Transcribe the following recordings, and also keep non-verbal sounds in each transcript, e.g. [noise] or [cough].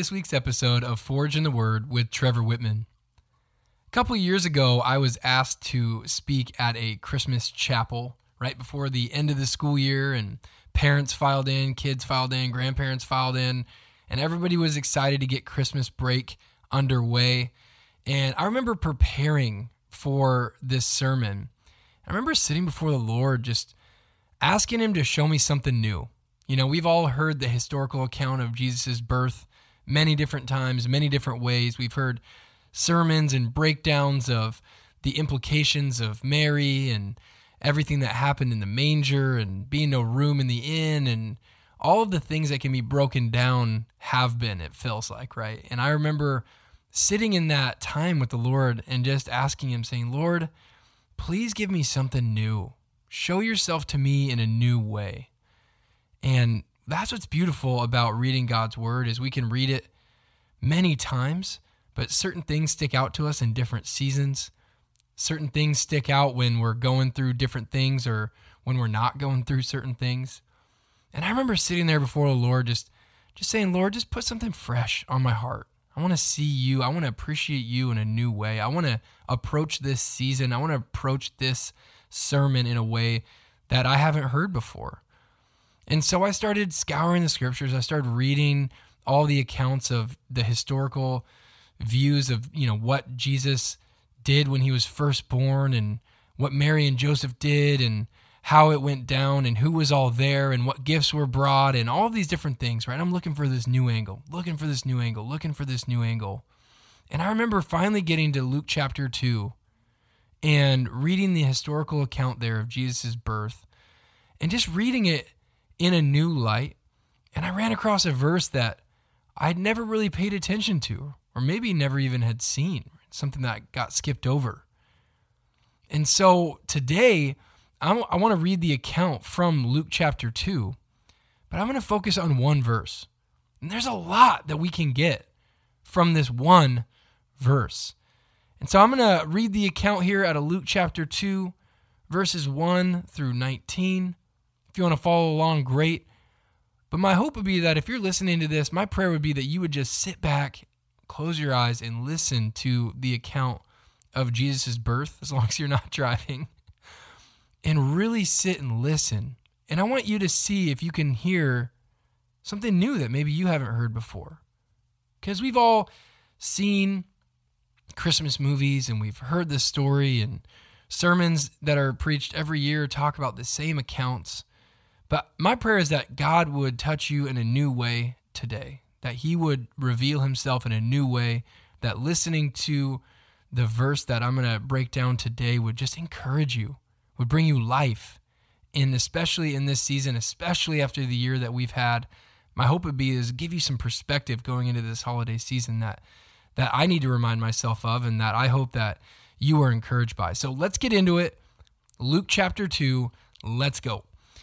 This week's episode of Forge in the Word with Trevor Whitman. A couple years ago, I was asked to speak at a Christmas chapel right before the end of the school year, and parents filed in, kids filed in, grandparents filed in, and everybody was excited to get Christmas break underway. And I remember preparing for this sermon. I remember sitting before the Lord just asking Him to show me something new. You know, we've all heard the historical account of Jesus' birth many different times, many different ways. We've heard sermons and breakdowns of the implications of Mary and everything that happened in the manger and being no room in the inn and all of the things that can be broken down have been, it feels like, right? And I remember sitting in that time with the Lord and just asking Him, saying, Lord, please give me something new. Show yourself to me in a new way. And that's what's beautiful about reading God's word is we can read it many times, but certain things stick out to us in different seasons. Certain things stick out when we're going through different things or when we're not going through certain things. And I remember sitting there before the Lord just just saying, "Lord, just put something fresh on my heart. I want to see you. I want to appreciate you in a new way. I want to approach this season. I want to approach this sermon in a way that I haven't heard before." And so I started scouring the scriptures. I started reading all the accounts of the historical views of, you know, what Jesus did when he was first born and what Mary and Joseph did and how it went down and who was all there and what gifts were brought and all these different things, right? I'm looking for this new angle, looking for this new angle, looking for this new angle. And I remember finally getting to Luke chapter 2 and reading the historical account there of Jesus' birth and just reading it in a new light. And I ran across a verse that I'd never really paid attention to, or maybe never even had seen, something that got skipped over. And so today, I want to read the account from Luke chapter 2, but I'm going to focus on one verse. And there's a lot that we can get from this one verse. And so I'm going to read the account here out of Luke chapter 2, verses 1 through 19. If you want to follow along, great. But my hope would be that if you're listening to this, my prayer would be that you would just sit back, close your eyes, and listen to the account of Jesus' birth, as long as you're not [laughs] driving, and really sit and listen. And I want you to see if you can hear something new that maybe you haven't heard before. Because we've all seen Christmas movies and we've heard this story, and sermons that are preached every year talk about the same accounts. But my prayer is that God would touch you in a new way today, that He would reveal Himself in a new way, that listening to the verse that I'm going to break down today would just encourage you, would bring you life. And especially in this season, especially after the year that we've had, my hope would be is give you some perspective going into this holiday season that that I need to remind myself of and that I hope that you are encouraged by. So let's get into it. Luke chapter 2, let's go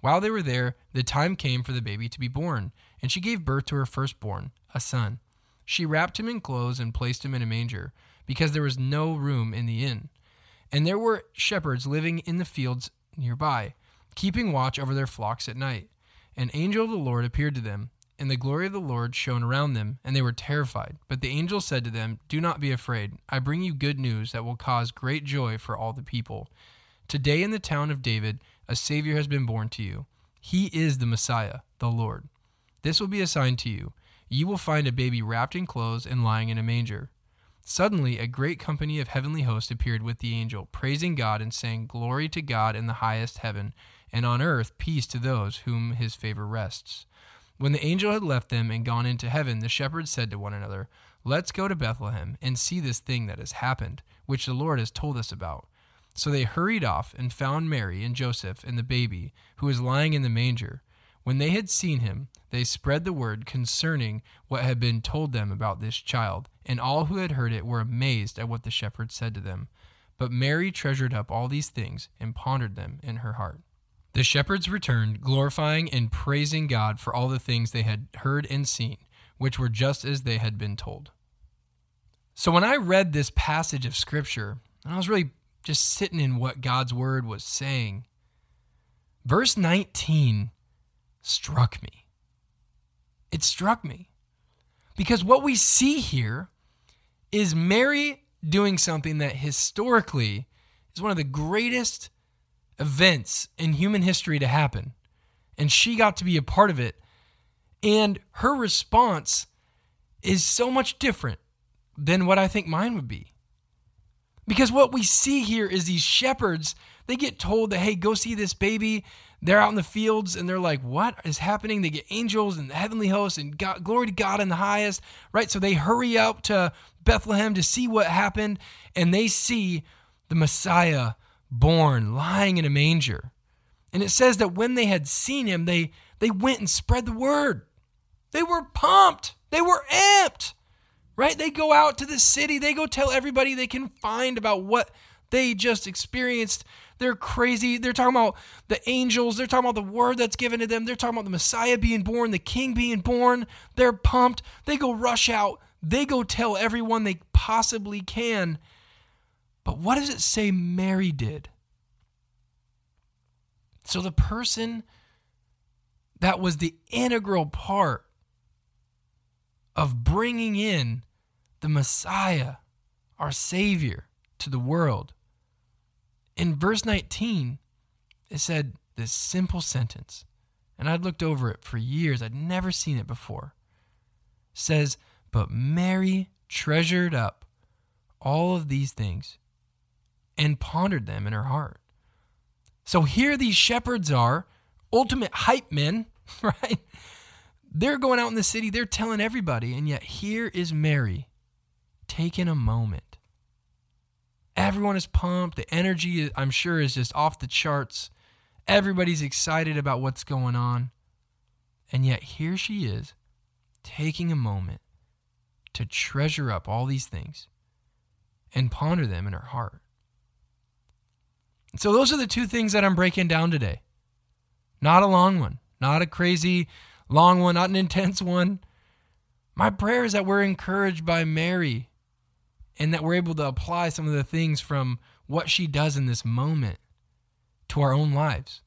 While they were there, the time came for the baby to be born, and she gave birth to her firstborn, a son. She wrapped him in clothes and placed him in a manger, because there was no room in the inn. And there were shepherds living in the fields nearby, keeping watch over their flocks at night. An angel of the Lord appeared to them, and the glory of the Lord shone around them, and they were terrified. But the angel said to them, Do not be afraid. I bring you good news that will cause great joy for all the people. Today in the town of David, a Savior has been born to you. He is the Messiah, the Lord. This will be a sign to you. You will find a baby wrapped in clothes and lying in a manger. Suddenly, a great company of heavenly hosts appeared with the angel, praising God and saying, Glory to God in the highest heaven, and on earth peace to those whom his favor rests. When the angel had left them and gone into heaven, the shepherds said to one another, Let's go to Bethlehem and see this thing that has happened, which the Lord has told us about. So they hurried off and found Mary and Joseph and the baby, who was lying in the manger. when they had seen him, they spread the word concerning what had been told them about this child, and all who had heard it were amazed at what the shepherds said to them. But Mary treasured up all these things and pondered them in her heart. The shepherds returned, glorifying and praising God for all the things they had heard and seen, which were just as they had been told. So when I read this passage of Scripture, and I was really just sitting in what God's word was saying, verse 19 struck me. It struck me. Because what we see here is Mary doing something that historically is one of the greatest events in human history to happen. And she got to be a part of it. And her response is so much different than what I think mine would be. Because what we see here is these shepherds, they get told that, hey, go see this baby. They're out in the fields and they're like, what is happening? They get angels and the heavenly hosts and God, glory to God in the highest, right? So they hurry up to Bethlehem to see what happened and they see the Messiah born lying in a manger. And it says that when they had seen him, they, they went and spread the word. They were pumped, they were amped right? They go out to the city, they go tell everybody they can find about what they just experienced. They're crazy. They're talking about the angels. They're talking about the word that's given to them. They're talking about the Messiah being born, the King being born. They're pumped. They go rush out. They go tell everyone they possibly can. But what does it say Mary did? So the person that was the integral part of bringing in the Messiah, our Savior, to the world. In verse 19, it said this simple sentence, and I'd looked over it for years, I'd never seen it before. It says, But Mary treasured up all of these things and pondered them in her heart. So here these shepherds are, ultimate hype men, [laughs] right? They're going out in the city, they're telling everybody, and yet here is Mary taking a moment. Everyone is pumped. The energy, I'm sure, is just off the charts. Everybody's excited about what's going on. And yet, here she is taking a moment to treasure up all these things and ponder them in her heart. So, those are the two things that I'm breaking down today. Not a long one, not a crazy long one, not an [laughs] intense one. My prayer is that we're encouraged by Mary and that we're able to apply some of the things from what she does in this moment to our own lives.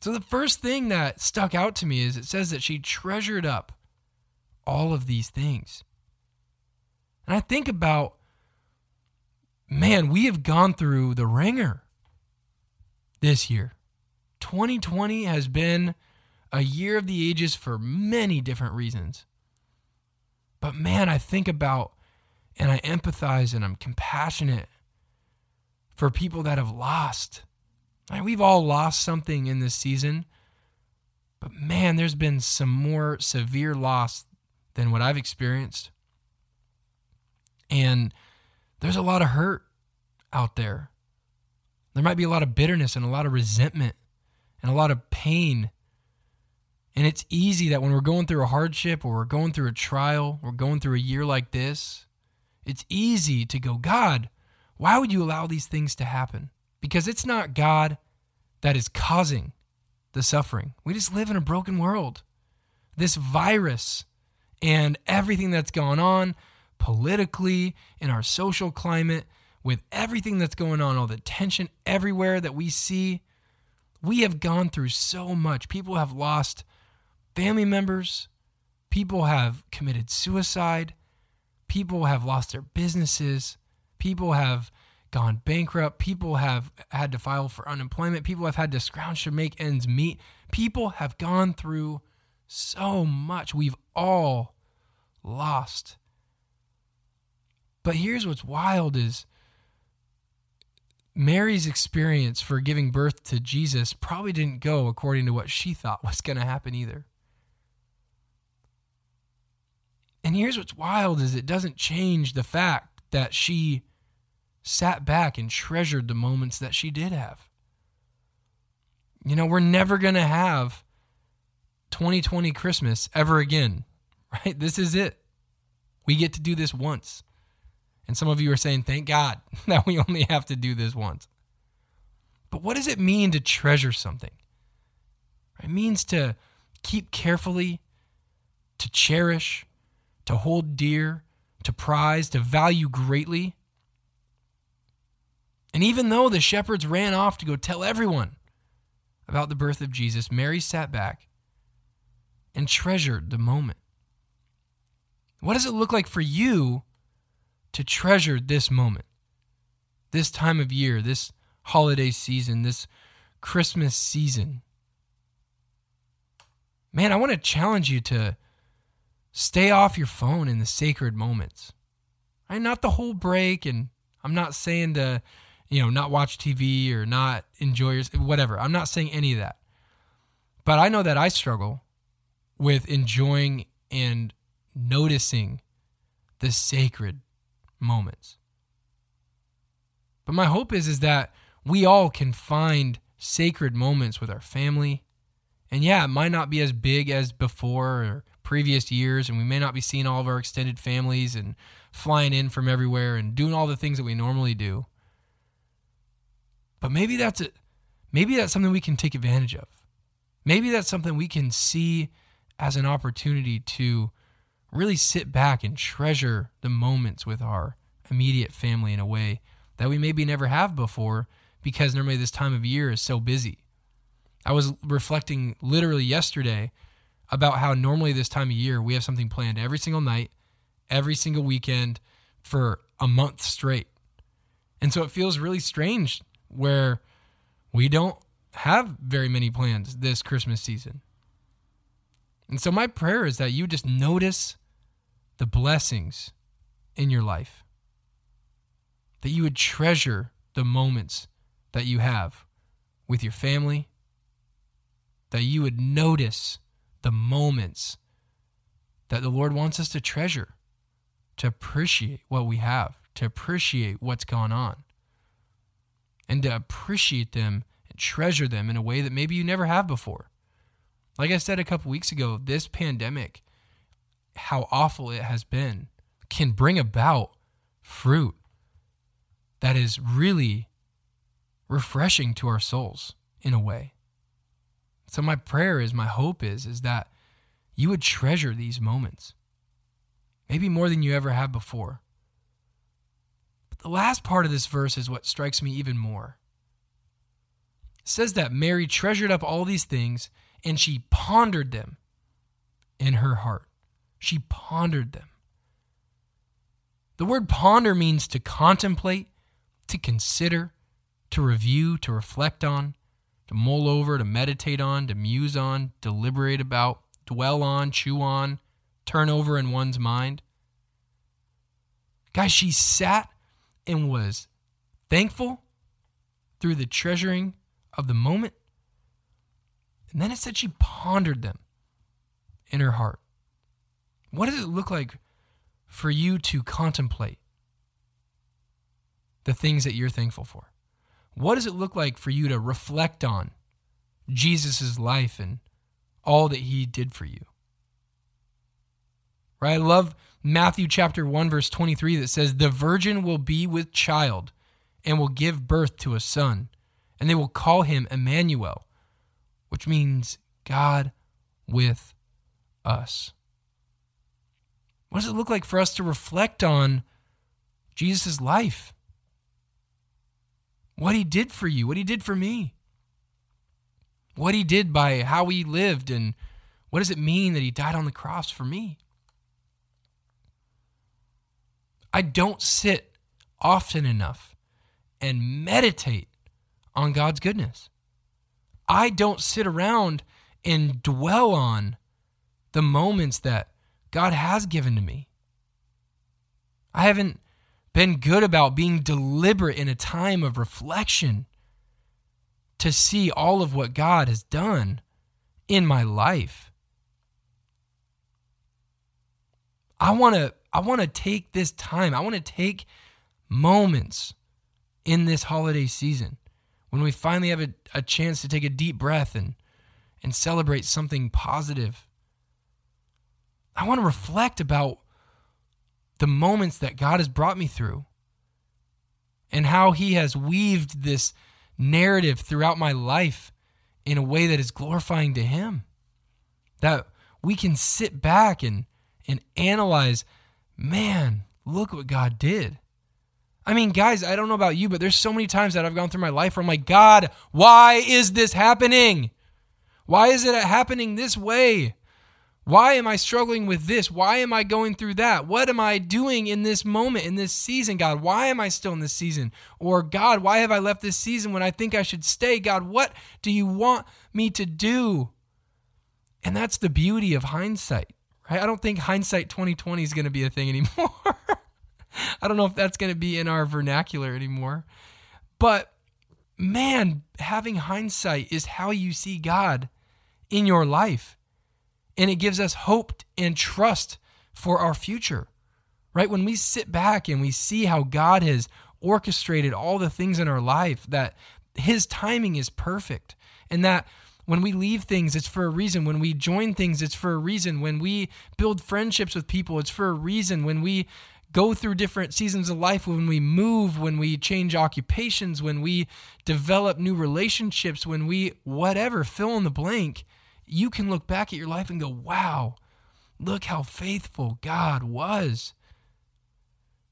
So, the first thing that stuck out to me is it says that she treasured up all of these things. And I think about, man, we have gone through the ringer this year. 2020 has been a year of the ages for many different reasons. But man, I think about and I empathize and I'm compassionate for people that have lost. we've all lost something in this season, but man, there's been some more severe loss than what I've experienced. And there's a lot of hurt out there. There might be a lot of bitterness and a lot of resentment and a lot of pain. And it's easy that when we're going through a hardship or we're going through a trial, we're going through a year like this, it's easy to go, God, why would you allow these things to happen? Because it's not God that is causing the suffering. We just live in a broken world. This virus and everything that's gone on politically, in our social climate, with everything that's going on, all the tension everywhere that we see, we have gone through so much. People have lost family members, people have committed suicide, People have lost their businesses. People have gone bankrupt. People have had to file for unemployment. People have had to scrounge to make ends meet. People have gone through so much. We've all lost. But here's what's wild is Mary's experience for giving birth to Jesus probably didn't go according to what she thought was going to happen either. And here's what's wild is it doesn't change the fact that she sat back and treasured the moments that she did have. You know, we're never going to have 2020 Christmas ever again, [laughs] right? This is it. We get to do this once. And some of you are saying, thank God [laughs] that we only have to do this once. But what does it mean to treasure something? It means to keep carefully, to cherish, to hold dear, to prize, to value greatly. And even though the shepherds ran off to go tell everyone about the birth of Jesus, Mary sat back and treasured the moment. What does it look like for you to treasure this moment, this time of year, this holiday season, this Christmas season? Man, I want to challenge you to stay off your phone in the sacred moments. Right? Not the whole break, and I'm not saying to, you know, not watch TV or not enjoy your, whatever. I'm not saying any of that. But I know that I struggle with enjoying and noticing the sacred moments. But my hope is is that we all can find sacred moments with our family. And yeah, it might not be as big as before or previous years, and we may not be seeing all of our extended families and flying in from everywhere and doing all the things that we normally do. But maybe that's it. Maybe that's something we can take advantage of. Maybe that's something we can see as an opportunity to really sit back and treasure the moments with our immediate family in a way that we maybe never have before because normally this time of year is so busy. I was reflecting literally yesterday about how normally this time of year we have something planned every single night, every single weekend for a month straight. And so it feels really strange where we don't have very many plans this Christmas season. And so my prayer is that you just notice the blessings in your life, that you would treasure the moments that you have with your family, that you would notice the moments that the Lord wants us to treasure, to appreciate what we have, to appreciate what's gone on, and to appreciate them and treasure them in a way that maybe you never have before. Like I said a couple weeks ago, this pandemic, how awful it has been, can bring about fruit that is really refreshing to our souls in a way. So my prayer is, my hope is, is that you would treasure these moments, maybe more than you ever have before. But the last part of this verse is what strikes me even more. It says that Mary treasured up all these things and she pondered them in her heart. She pondered them. The word ponder means to contemplate, to consider, to review, to reflect on, to mull over, to meditate on, to muse on, deliberate about, dwell on, chew on, turn over in one's mind. Guys, she sat and was thankful through the treasuring of the moment and then it said she pondered them in her heart. What does it look like for you to contemplate the things that you're thankful for? What does it look like for you to reflect on Jesus' life and all that he did for you? Right? I love Matthew chapter 1 verse 23 that says the virgin will be with child and will give birth to a son and they will call him Emmanuel which means God with us. What does it look like for us to reflect on Jesus' life? What he did for you, what he did for me, what he did by how he lived, and what does it mean that he died on the cross for me? I don't sit often enough and meditate on God's goodness. I don't sit around and dwell on the moments that God has given to me. I haven't been good about being deliberate in a time of reflection to see all of what God has done in my life. I want to I want to take this time. I want to take moments in this holiday season when we finally have a, a chance to take a deep breath and and celebrate something positive. I want to reflect about the moments that God has brought me through and how He has weaved this narrative throughout my life in a way that is glorifying to Him. That we can sit back and, and analyze, man, look what God did. I mean, guys, I don't know about you, but there's so many times that I've gone through my life where I'm like, God, why is this happening? Why is it happening this way? Why am I struggling with this? Why am I going through that? What am I doing in this moment, in this season, God? Why am I still in this season? Or, God, why have I left this season when I think I should stay? God, what do you want me to do? And that's the beauty of hindsight, right? I don't think hindsight 2020 is going to be a thing anymore. [laughs] I don't know if that's going to be in our vernacular anymore. But man, having hindsight is how you see God in your life. And it gives us hope and trust for our future, right? When we sit back and we see how God has orchestrated all the things in our life, that His timing is perfect, and that when we leave things, it's for a reason. When we join things, it's for a reason. When we build friendships with people, it's for a reason. When we go through different seasons of life, when we move, when we change occupations, when we develop new relationships, when we whatever, fill in the blank, you can look back at your life and go, wow, look how faithful God was.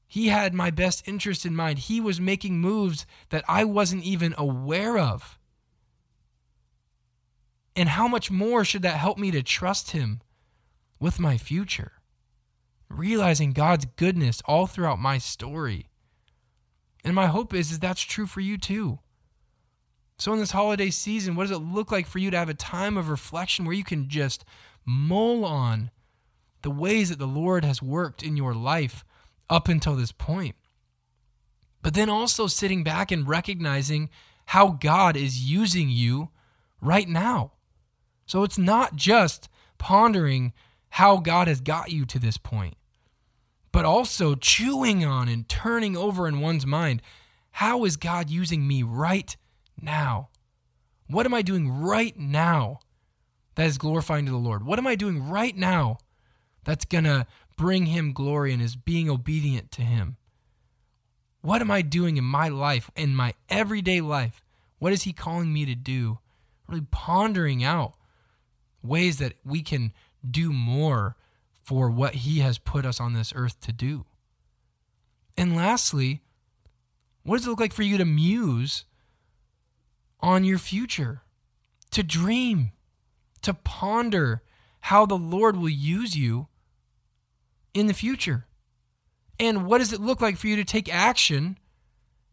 He had my best interest in mind. He was making moves that I wasn't even aware of. And how much more should that help me to trust Him with my future? Realizing God's goodness all throughout my story. And my hope is, is that's true for you too. So, in this holiday season, what does it look like for you to have a time of reflection where you can just mull on the ways that the Lord has worked in your life up until this point? But then also sitting back and recognizing how God is using you right now. So, it's not just pondering how God has got you to this point, but also chewing on and turning over in one's mind how is God using me right now? What am I doing right now that is glorifying to the Lord? What am I doing right now that's going to bring him glory and is being obedient to him? What am I doing in my life, in my everyday life? What is he calling me to do? Really pondering out ways that we can do more for what he has put us on this earth to do. And lastly, what does it look like for you to muse on your future, to dream, to ponder how the Lord will use you in the future. And what does it look like for you to take action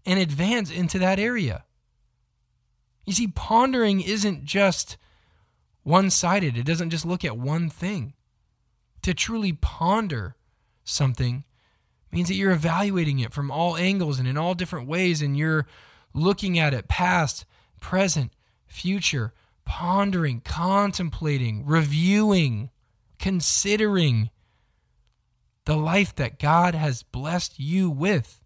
and advance into that area? You see, pondering isn't just one sided, it doesn't just look at one thing. To truly ponder something means that you're evaluating it from all angles and in all different ways, and you're looking at it past, present, future, pondering, contemplating, reviewing, considering the life that God has blessed you with.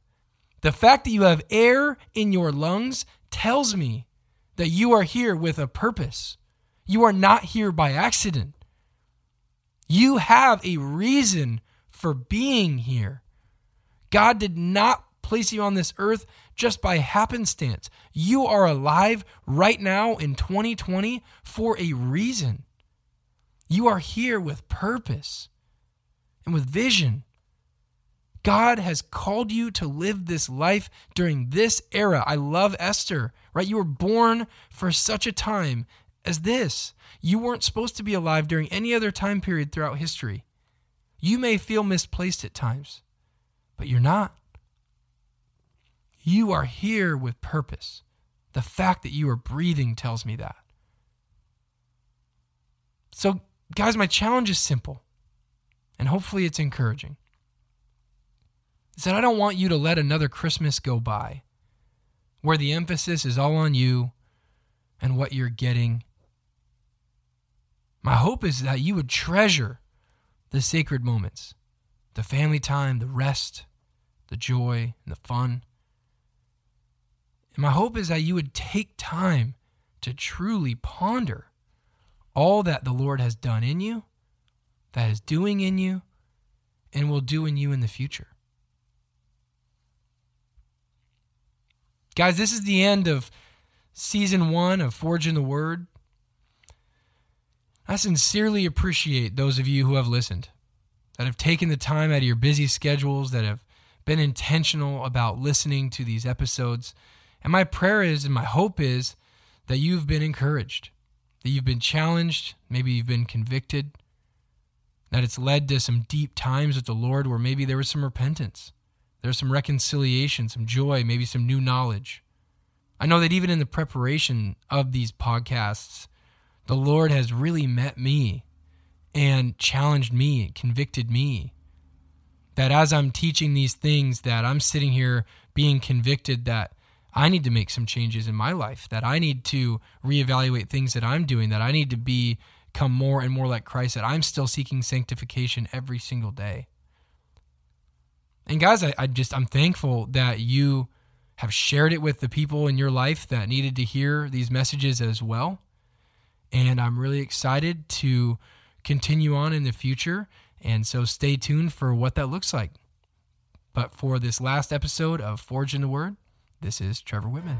The fact that you have air in your lungs tells me that you are here with a purpose. You are not here by accident. You have a reason for being here. God did not place you on this earth just by happenstance. You are alive right now in 2020 for a reason. You are here with purpose and with vision. God has called you to live this life during this era. I love Esther, right? You were born for such a time as this. You weren't supposed to be alive during any other time period throughout history. You may feel misplaced at times, but you're not. You are here with purpose. The fact that you are breathing tells me that. So, guys, my challenge is simple, and hopefully it's encouraging. Is that I don't want you to let another Christmas go by where the emphasis is all on you and what you're getting. My hope is that you would treasure the sacred moments, the family time, the rest, the joy, and the fun. And my hope is that you would take time to truly ponder all that the Lord has done in you, that is doing in you, and will do in you in the future. Guys, this is the end of season one of Forging the Word. I sincerely appreciate those of you who have listened, that have taken the time out of your busy schedules, that have been intentional about listening to these episodes. And my prayer is, and my hope is, that you've been encouraged, that you've been challenged, maybe you've been convicted, that it's led to some deep times with the Lord where maybe there was some repentance, there's some reconciliation, some joy, maybe some new knowledge. I know that even in the preparation of these podcasts, the Lord has really met me and challenged me, convicted me. That as I'm teaching these things, that I'm sitting here being convicted that I need to make some changes in my life, that I need to reevaluate things that I'm doing, that I need to become more and more like Christ, that I'm still seeking sanctification every single day. And guys, I, I just I'm thankful that you have shared it with the people in your life that needed to hear these messages as well. And I'm really excited to continue on in the future. And so stay tuned for what that looks like. But for this last episode of Forge in the Word, this is Trevor Whitman.